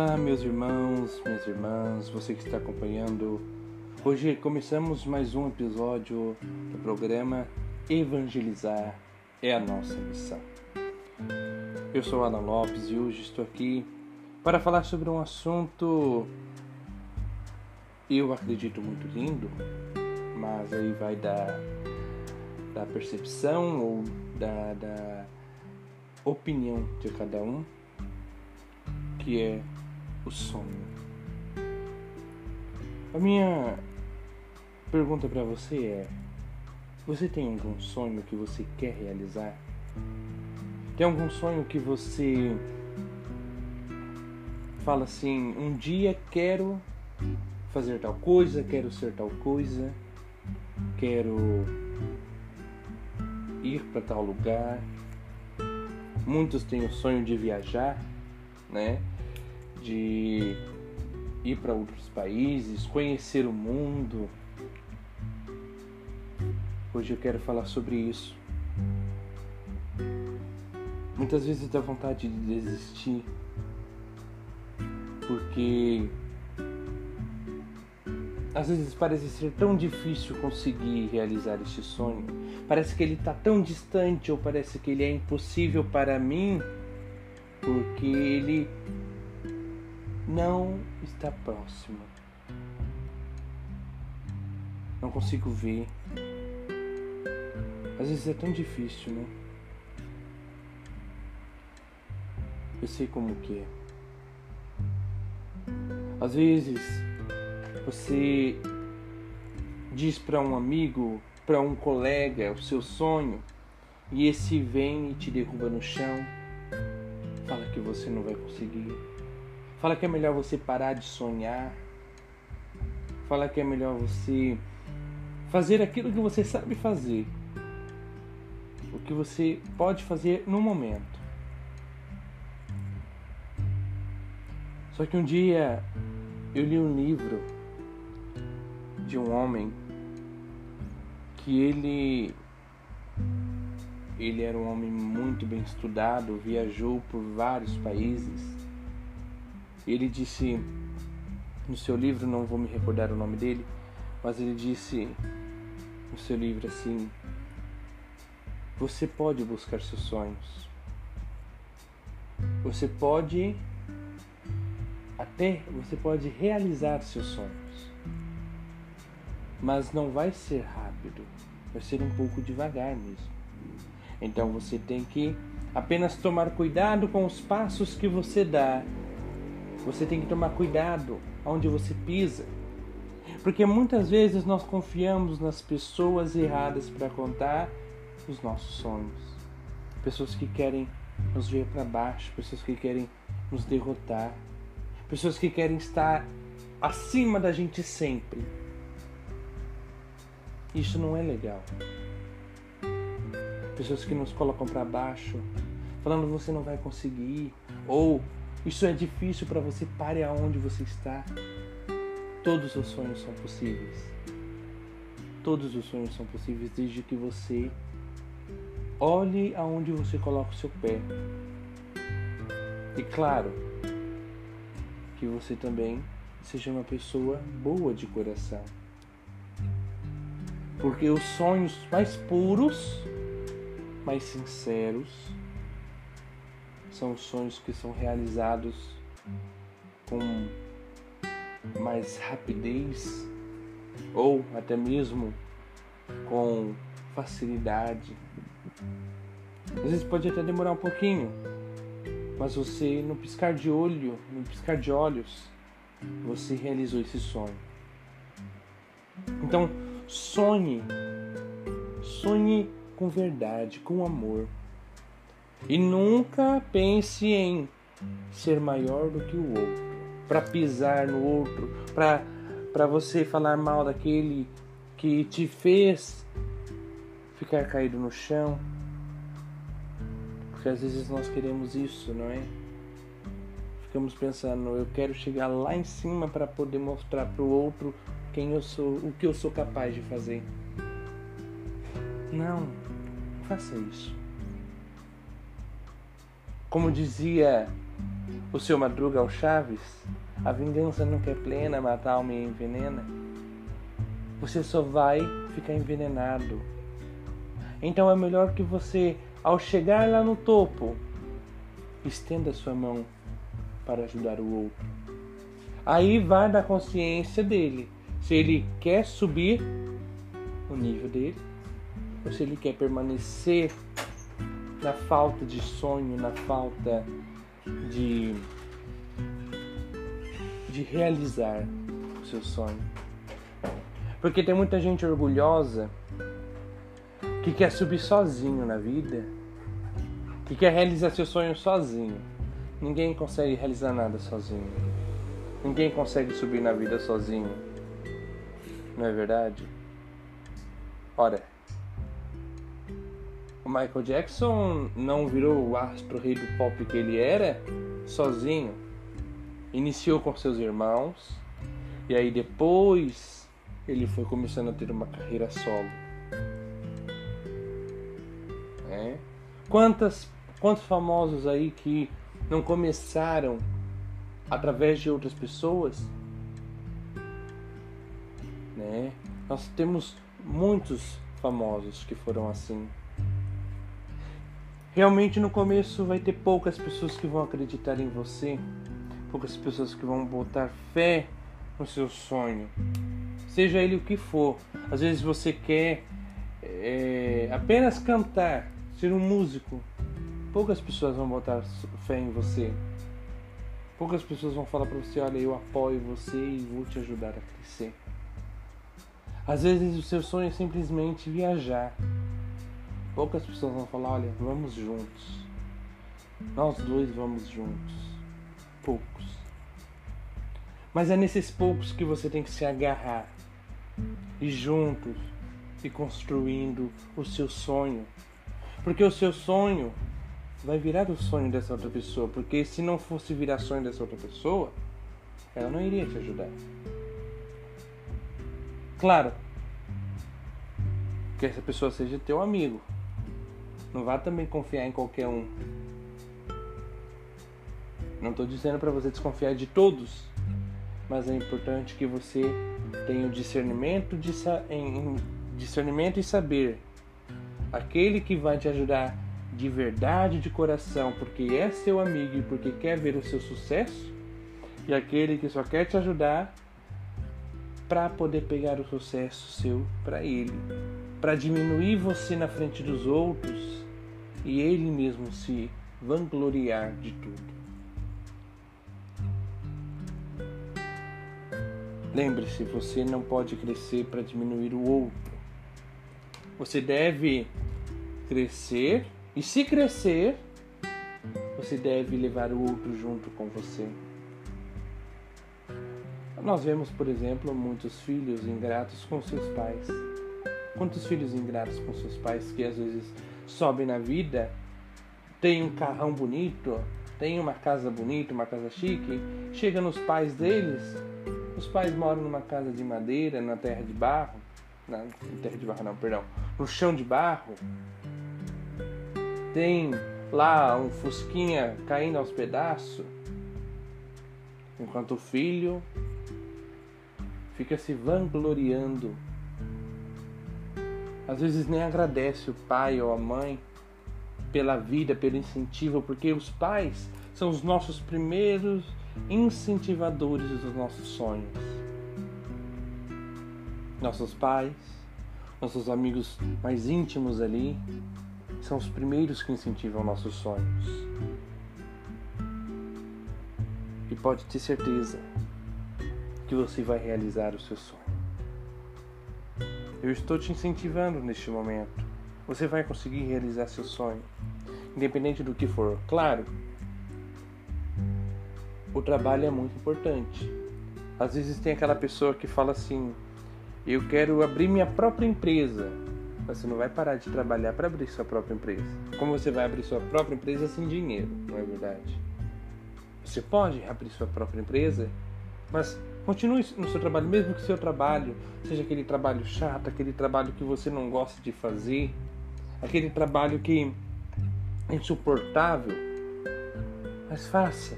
Olá, meus irmãos, minhas irmãs, você que está acompanhando. Hoje começamos mais um episódio do programa Evangelizar é a nossa missão. Eu sou Alan Lopes e hoje estou aqui para falar sobre um assunto eu acredito muito lindo, mas aí vai da, da percepção ou da, da opinião de cada um que é o sonho. A minha pergunta para você é: você tem algum sonho que você quer realizar? Tem algum sonho que você fala assim: um dia quero fazer tal coisa, quero ser tal coisa, quero ir para tal lugar. Muitos têm o sonho de viajar, né? De ir para outros países, conhecer o mundo. Hoje eu quero falar sobre isso. Muitas vezes dá vontade de desistir, porque às vezes parece ser tão difícil conseguir realizar este sonho. Parece que ele está tão distante ou parece que ele é impossível para mim, porque ele não está próximo. Não consigo ver. Às vezes é tão difícil, né? Eu sei como que é. Às vezes você diz para um amigo, para um colega o seu sonho e esse vem e te derruba no chão, fala que você não vai conseguir Fala que é melhor você parar de sonhar. Fala que é melhor você fazer aquilo que você sabe fazer. O que você pode fazer no momento. Só que um dia eu li um livro de um homem que ele ele era um homem muito bem estudado, viajou por vários países ele disse no seu livro, não vou me recordar o nome dele, mas ele disse no seu livro assim: Você pode buscar seus sonhos. Você pode até você pode realizar seus sonhos. Mas não vai ser rápido, vai ser um pouco devagar mesmo. Então você tem que apenas tomar cuidado com os passos que você dá você tem que tomar cuidado onde você pisa. Porque muitas vezes nós confiamos nas pessoas erradas para contar os nossos sonhos. Pessoas que querem nos ver para baixo, pessoas que querem nos derrotar, pessoas que querem estar acima da gente sempre. Isso não é legal. Pessoas que nos colocam para baixo, falando você não vai conseguir, ou isso é difícil para você, pare aonde você está. Todos os sonhos são possíveis. Todos os sonhos são possíveis desde que você olhe aonde você coloca o seu pé. E claro, que você também seja uma pessoa boa de coração. Porque os sonhos mais puros, mais sinceros, são sonhos que são realizados com mais rapidez ou até mesmo com facilidade. Às vezes pode até demorar um pouquinho, mas você no piscar de olho, no piscar de olhos, você realizou esse sonho. Então, sonhe, sonhe com verdade, com amor. E nunca pense em ser maior do que o outro, para pisar no outro, para você falar mal daquele que te fez ficar caído no chão. Porque às vezes nós queremos isso, não é? Ficamos pensando, eu quero chegar lá em cima para poder mostrar para o outro quem eu sou, o que eu sou capaz de fazer. Não, não faça isso. Como dizia o seu Madruga ao Chaves, a vingança nunca é plena, matar alma e envenena. Você só vai ficar envenenado. Então é melhor que você, ao chegar lá no topo, estenda sua mão para ajudar o outro. Aí vai da consciência dele, se ele quer subir o nível dele, ou se ele quer permanecer na falta de sonho, na falta de, de realizar o seu sonho. Porque tem muita gente orgulhosa que quer subir sozinho na vida, que quer realizar seu sonho sozinho. Ninguém consegue realizar nada sozinho. Ninguém consegue subir na vida sozinho. Não é verdade? Ora, Michael Jackson não virou o astro rei do pop que ele era sozinho. Iniciou com seus irmãos e aí depois ele foi começando a ter uma carreira solo. É. Quantas, quantos famosos aí que não começaram através de outras pessoas? Né? Nós temos muitos famosos que foram assim. Realmente no começo vai ter poucas pessoas que vão acreditar em você, poucas pessoas que vão botar fé no seu sonho, seja ele o que for. Às vezes você quer é, apenas cantar, ser um músico, poucas pessoas vão botar fé em você. Poucas pessoas vão falar para você: olha, eu apoio você e vou te ajudar a crescer. Às vezes o seu sonho é simplesmente viajar, Poucas pessoas vão falar: olha, vamos juntos. Nós dois vamos juntos. Poucos. Mas é nesses poucos que você tem que se agarrar e juntos e construindo o seu sonho. Porque o seu sonho vai virar o sonho dessa outra pessoa. Porque se não fosse virar sonho dessa outra pessoa, ela não iria te ajudar. Claro que essa pessoa seja teu amigo. Não vá também confiar em qualquer um. Não estou dizendo para você desconfiar de todos, mas é importante que você tenha o discernimento de em, discernimento e saber aquele que vai te ajudar de verdade, de coração, porque é seu amigo e porque quer ver o seu sucesso, e aquele que só quer te ajudar para poder pegar o sucesso seu para ele, para diminuir você na frente dos outros e ele mesmo se vangloriar de tudo. Lembre-se, você não pode crescer para diminuir o outro. Você deve crescer e se crescer, você deve levar o outro junto com você. Nós vemos, por exemplo, muitos filhos ingratos com seus pais. Quantos filhos ingratos com seus pais que às vezes sobem na vida, tem um carrão bonito, tem uma casa bonita, uma casa chique, chega nos pais deles, os pais moram numa casa de madeira, na terra de barro, na terra de barro não, perdão, no chão de barro, tem lá um fusquinha caindo aos pedaços, enquanto o filho fica se vangloriando às vezes nem agradece o pai ou a mãe pela vida, pelo incentivo, porque os pais são os nossos primeiros incentivadores dos nossos sonhos. Nossos pais, nossos amigos mais íntimos ali, são os primeiros que incentivam nossos sonhos. E pode ter certeza que você vai realizar o seu sonho. Eu estou te incentivando neste momento. Você vai conseguir realizar seu sonho, independente do que for. Claro, o trabalho é muito importante. Às vezes tem aquela pessoa que fala assim: Eu quero abrir minha própria empresa. Você não vai parar de trabalhar para abrir sua própria empresa. Como você vai abrir sua própria empresa sem dinheiro, não é verdade? Você pode abrir sua própria empresa, mas Continue no seu trabalho, mesmo que seu trabalho seja aquele trabalho chato, aquele trabalho que você não gosta de fazer, aquele trabalho que é insuportável. Mas faça.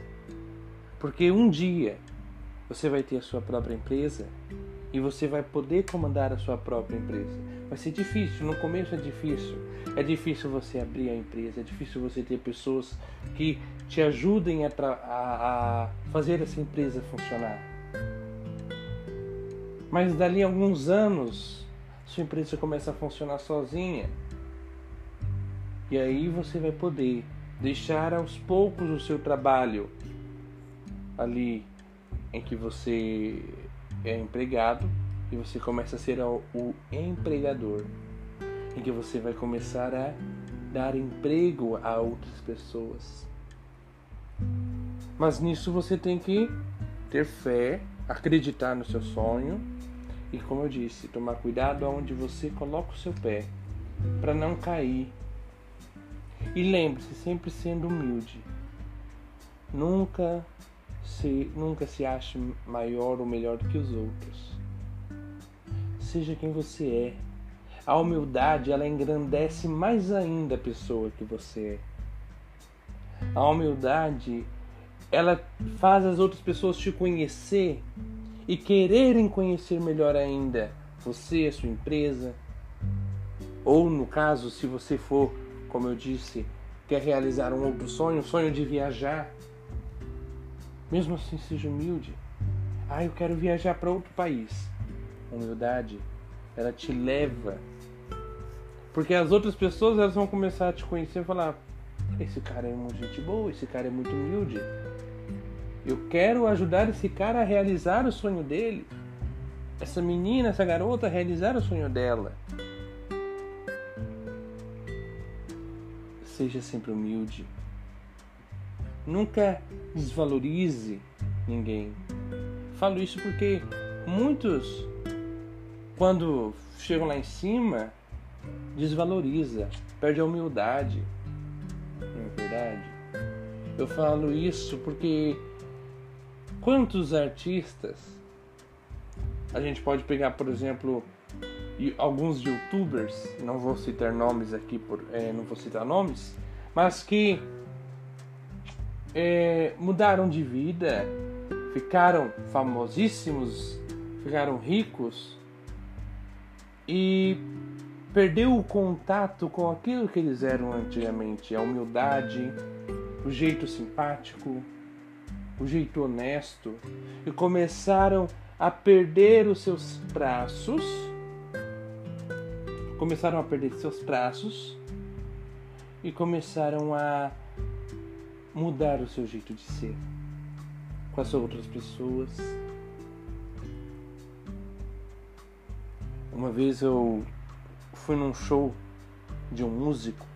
Porque um dia você vai ter a sua própria empresa e você vai poder comandar a sua própria empresa. Vai ser difícil, no começo é difícil. É difícil você abrir a empresa, é difícil você ter pessoas que te ajudem a, a, a fazer essa empresa funcionar. Mas dali a alguns anos, sua empresa começa a funcionar sozinha. E aí você vai poder deixar aos poucos o seu trabalho ali em que você é empregado e você começa a ser o empregador, em que você vai começar a dar emprego a outras pessoas. Mas nisso você tem que ter fé, acreditar no seu sonho e, como eu disse, tomar cuidado aonde você coloca o seu pé para não cair. E lembre-se, sempre sendo humilde. Nunca se, nunca se ache maior ou melhor do que os outros. Seja quem você é. A humildade, ela engrandece mais ainda a pessoa que você é. A humildade, ela faz as outras pessoas te conhecer e quererem conhecer melhor ainda você, a sua empresa. Ou no caso, se você for, como eu disse, quer realizar um outro sonho, um sonho de viajar, mesmo assim, seja humilde. Ah, eu quero viajar para outro país. Humildade, ela te leva. Porque as outras pessoas elas vão começar a te conhecer e falar: esse cara é uma gente boa, esse cara é muito humilde. Eu quero ajudar esse cara a realizar o sonho dele. Essa menina, essa garota a realizar o sonho dela. Seja sempre humilde. Nunca desvalorize ninguém. Falo isso porque muitos, quando chegam lá em cima, desvaloriza, perde a humildade. Não é verdade? Eu falo isso porque quantos artistas a gente pode pegar, por exemplo, alguns youtubers, não vou citar nomes aqui, por, é, não vou citar nomes, mas que é, mudaram de vida, ficaram famosíssimos, ficaram ricos e perdeu o contato com aquilo que eles eram antigamente, a humildade, o jeito simpático, o jeito honesto e começaram a perder os seus braços, começaram a perder seus braços e começaram a mudar o seu jeito de ser com as outras pessoas. Uma vez eu fui num show de um músico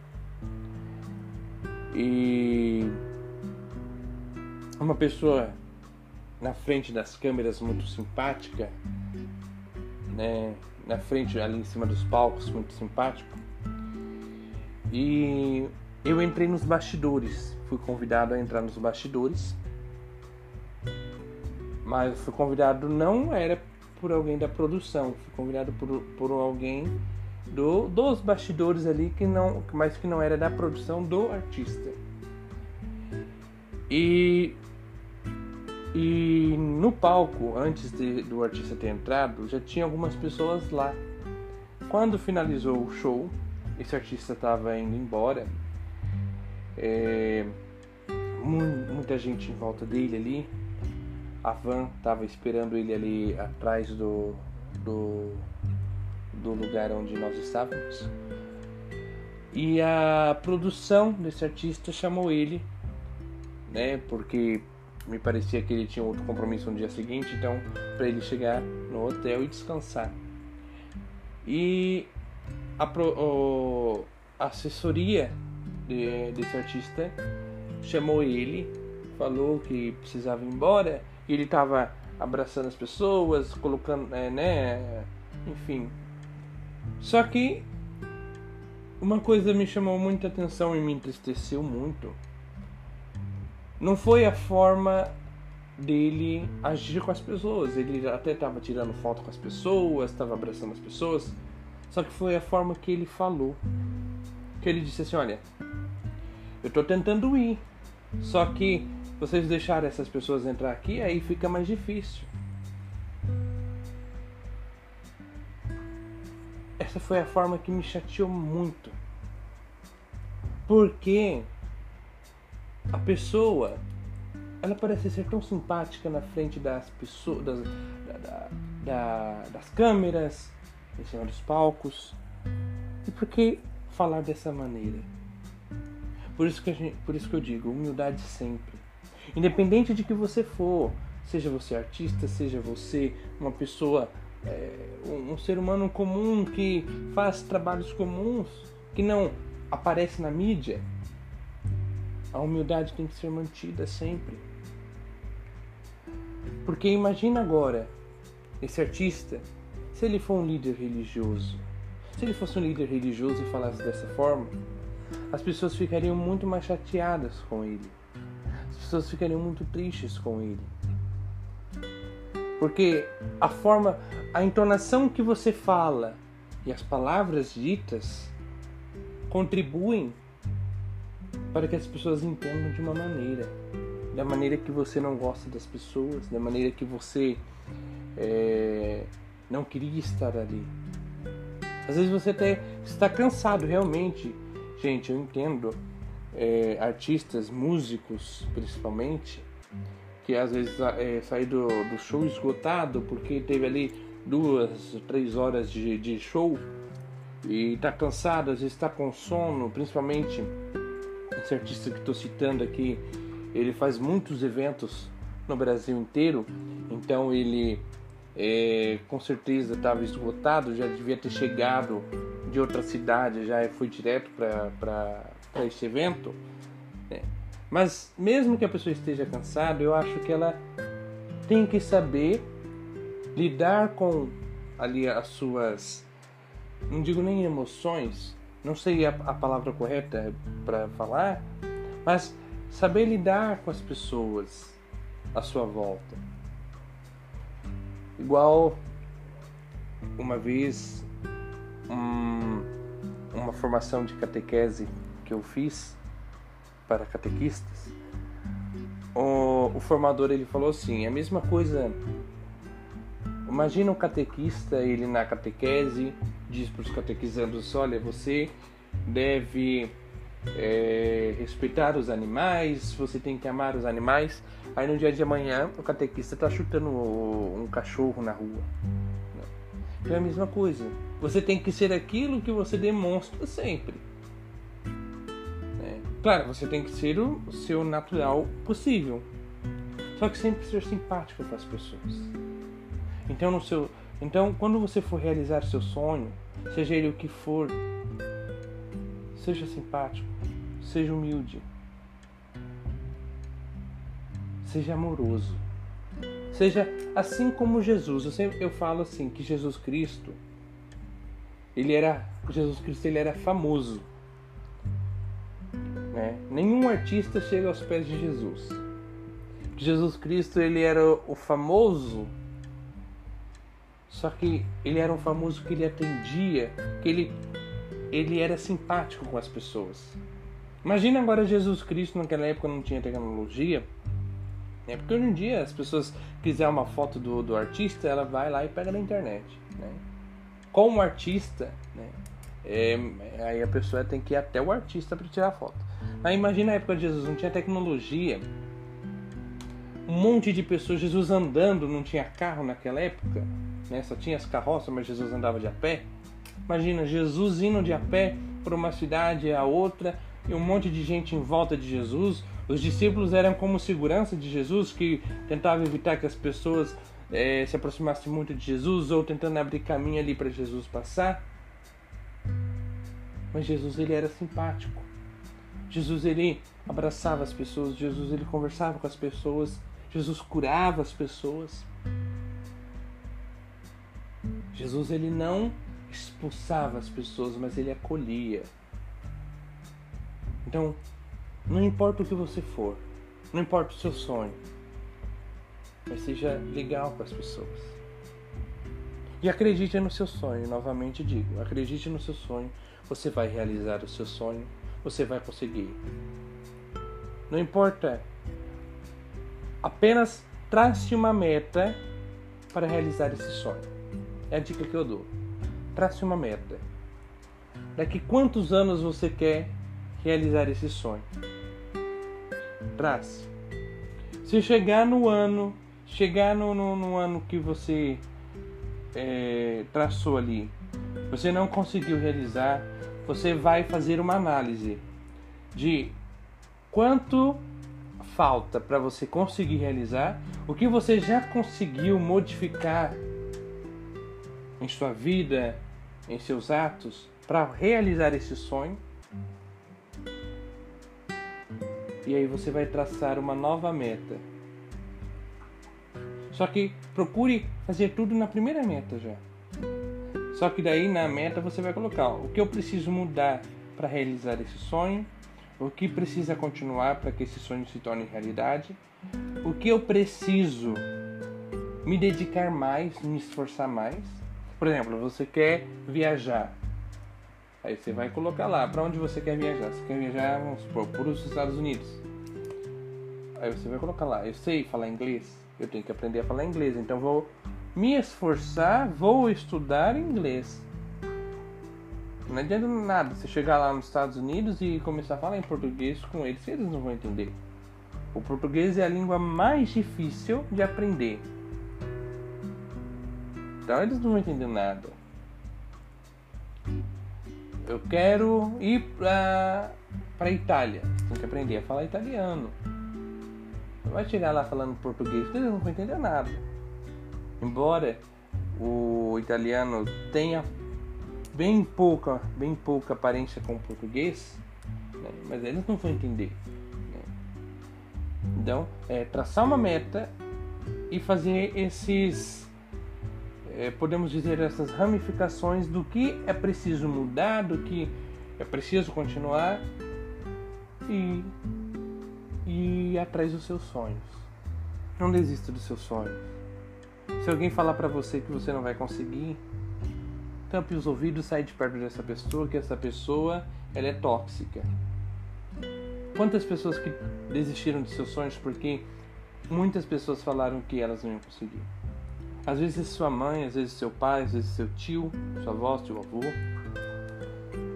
e uma pessoa na frente das câmeras muito simpática, né, na frente ali em cima dos palcos muito simpático. E eu entrei nos bastidores, fui convidado a entrar nos bastidores, mas fui convidado não era por alguém da produção, fui convidado por, por alguém do, dos bastidores ali que não, mas que não era da produção do artista. E e no palco, antes de, do artista ter entrado, já tinha algumas pessoas lá. Quando finalizou o show, esse artista estava indo embora é, muita gente em volta dele ali. A van estava esperando ele ali atrás do, do, do lugar onde nós estávamos. E a produção desse artista chamou ele, né? Porque me parecia que ele tinha outro compromisso no dia seguinte, então para ele chegar no hotel e descansar. E a, pro, a assessoria de, desse artista chamou ele, falou que precisava ir embora, e ele estava abraçando as pessoas, colocando, é, né, enfim. Só que uma coisa me chamou muita atenção e me entristeceu muito. Não foi a forma dele agir com as pessoas. Ele até estava tirando foto com as pessoas, estava abraçando as pessoas. Só que foi a forma que ele falou. Que ele disse assim: Olha, eu tô tentando ir. Só que vocês deixarem essas pessoas entrar aqui, aí fica mais difícil. Essa foi a forma que me chateou muito. Porque a pessoa ela parece ser tão simpática na frente das pessoas, das, da, da, das câmeras, em cima dos palcos. E por que falar dessa maneira? Por isso que, gente, por isso que eu digo, humildade sempre. Independente de que você for, seja você artista, seja você uma pessoa, é, um, um ser humano comum que faz trabalhos comuns, que não aparece na mídia, a humildade tem que ser mantida sempre. Porque imagina agora esse artista, se ele for um líder religioso, se ele fosse um líder religioso e falasse dessa forma, as pessoas ficariam muito mais chateadas com ele. As pessoas ficariam muito tristes com ele. Porque a forma, a entonação que você fala e as palavras ditas contribuem para que as pessoas entendam de uma maneira da maneira que você não gosta das pessoas, da maneira que você é, não queria estar ali. Às vezes você até está cansado realmente. Gente, eu entendo é, artistas, músicos principalmente, que às vezes é, do, do show esgotado porque teve ali duas, três horas de, de show e está cansado, às vezes está com sono, principalmente esse artista que estou citando aqui, ele faz muitos eventos no Brasil inteiro, então ele é, com certeza estava esgotado, já devia ter chegado de outra cidade, já foi direto para esse evento. Né? Mas mesmo que a pessoa esteja cansada, eu acho que ela tem que saber lidar com ali as suas, não digo nem emoções, não sei a, a palavra correta para falar, mas saber lidar com as pessoas à sua volta. Igual uma vez um, uma formação de catequese que eu fiz para catequistas, o, o formador ele falou assim, a mesma coisa. Imagina um catequista, ele na catequese diz para os catequizandos, olha, você deve é, respeitar os animais, você tem que amar os animais. Aí no dia de amanhã o catequista está chutando um cachorro na rua. Então é a mesma coisa. Você tem que ser aquilo que você demonstra sempre. É. Claro, você tem que ser o seu natural possível. Só que sempre ser simpático com as pessoas. Então, no seu, então quando você for realizar seu sonho, seja ele o que for, seja simpático, seja humilde, seja amoroso, seja assim como Jesus. Eu sempre eu falo assim que Jesus Cristo, ele era Jesus Cristo ele era famoso. Né? Nenhum artista chega aos pés de Jesus. Jesus Cristo ele era o famoso só que ele era um famoso que ele atendia, que ele ele era simpático com as pessoas. Imagina agora Jesus Cristo naquela época não tinha tecnologia, né? Porque hoje em dia as pessoas quiser uma foto do, do artista, ela vai lá e pega na internet, né? Como artista, né? É, aí a pessoa tem que ir até o artista para tirar foto. Aí imagina a época de Jesus, não tinha tecnologia, um monte de pessoas, Jesus andando, não tinha carro naquela época, né? Só tinha as carroças, mas Jesus andava de a pé. Imagina Jesus indo de a pé para uma cidade a outra e um monte de gente em volta de Jesus. Os discípulos eram como segurança de Jesus que tentava evitar que as pessoas é, se aproximassem muito de Jesus ou tentando abrir caminho ali para Jesus passar. Mas Jesus ele era simpático. Jesus ele abraçava as pessoas, Jesus ele conversava com as pessoas, Jesus curava as pessoas. Jesus ele não expulsava as pessoas, mas ele acolhia. Então, não importa o que você for, não importa o seu sonho, mas seja legal com as pessoas. E acredite no seu sonho, novamente digo, acredite no seu sonho, você vai realizar o seu sonho, você vai conseguir. Não importa apenas trace uma meta para realizar esse sonho. É a dica que eu dou. Trace uma meta. Daqui quantos anos você quer realizar esse sonho? Trace. Se chegar no ano, chegar no, no, no ano que você é, traçou ali, você não conseguiu realizar, você vai fazer uma análise de quanto falta para você conseguir realizar, o que você já conseguiu modificar em sua vida, em seus atos, para realizar esse sonho. E aí você vai traçar uma nova meta. Só que procure fazer tudo na primeira meta já. Só que daí na meta você vai colocar ó, o que eu preciso mudar para realizar esse sonho, o que precisa continuar para que esse sonho se torne realidade, o que eu preciso me dedicar mais, me esforçar mais. Por exemplo, você quer viajar. Aí você vai colocar lá para onde você quer viajar. Você quer viajar, vamos supor, para os Estados Unidos. Aí você vai colocar lá, eu sei falar inglês, eu tenho que aprender a falar inglês, então vou me esforçar, vou estudar inglês. Não adianta nada você chegar lá nos Estados Unidos e começar a falar em português com eles, eles não vão entender. O português é a língua mais difícil de aprender. Então eles não vão entender nada. Eu quero ir para para Itália. Tem que aprender a falar italiano. Vai chegar lá falando português, eles não vão entender nada. Embora o italiano tenha bem pouca, bem pouca aparência com o português, né? mas eles não vão entender. Né? Então, é traçar uma meta e fazer esses, é, podemos dizer, essas ramificações do que é preciso mudar, do que é preciso continuar e, e ir atrás dos seus sonhos. Não desista dos seus sonhos. Se alguém falar para você que você não vai conseguir, tampe os ouvidos, sai de perto dessa pessoa, que essa pessoa ela é tóxica. Quantas pessoas que desistiram de seus sonhos porque muitas pessoas falaram que elas não iam conseguir. Às vezes sua mãe, às vezes seu pai, às vezes seu tio, sua avó, seu avô.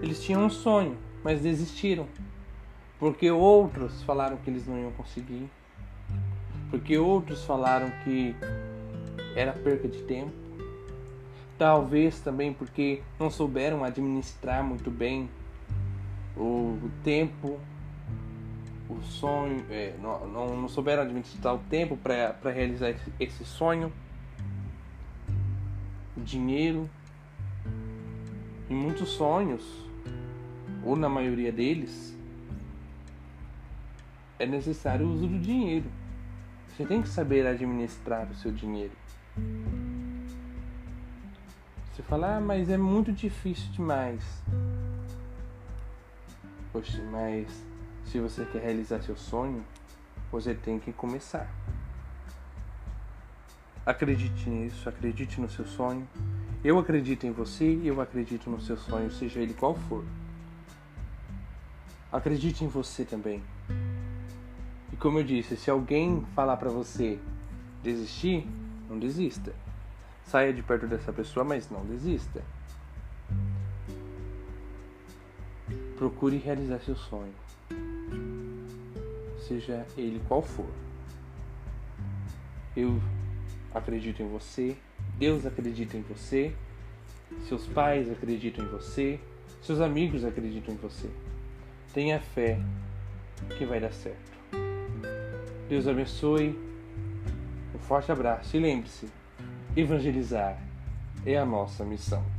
Eles tinham um sonho, mas desistiram. Porque outros falaram que eles não iam conseguir. Porque outros falaram que era perca de tempo. Talvez também porque não souberam administrar muito bem o tempo, o sonho, é, não, não, souberam administrar o tempo para realizar esse, esse sonho, dinheiro. E muitos sonhos, ou na maioria deles, é necessário o uso do dinheiro. Você tem que saber administrar o seu dinheiro. Você fala, ah, mas é muito difícil demais. Poxa, mas se você quer realizar seu sonho, você tem que começar. Acredite nisso, acredite no seu sonho. Eu acredito em você e eu acredito no seu sonho, seja ele qual for. Acredite em você também. E como eu disse, se alguém falar para você desistir, não desista. Saia de perto dessa pessoa, mas não desista. Procure realizar seu sonho, seja ele qual for. Eu acredito em você, Deus acredita em você, seus pais acreditam em você, seus amigos acreditam em você. Tenha fé que vai dar certo. Deus abençoe. Um forte abraço e lembre-se, evangelizar é a nossa missão.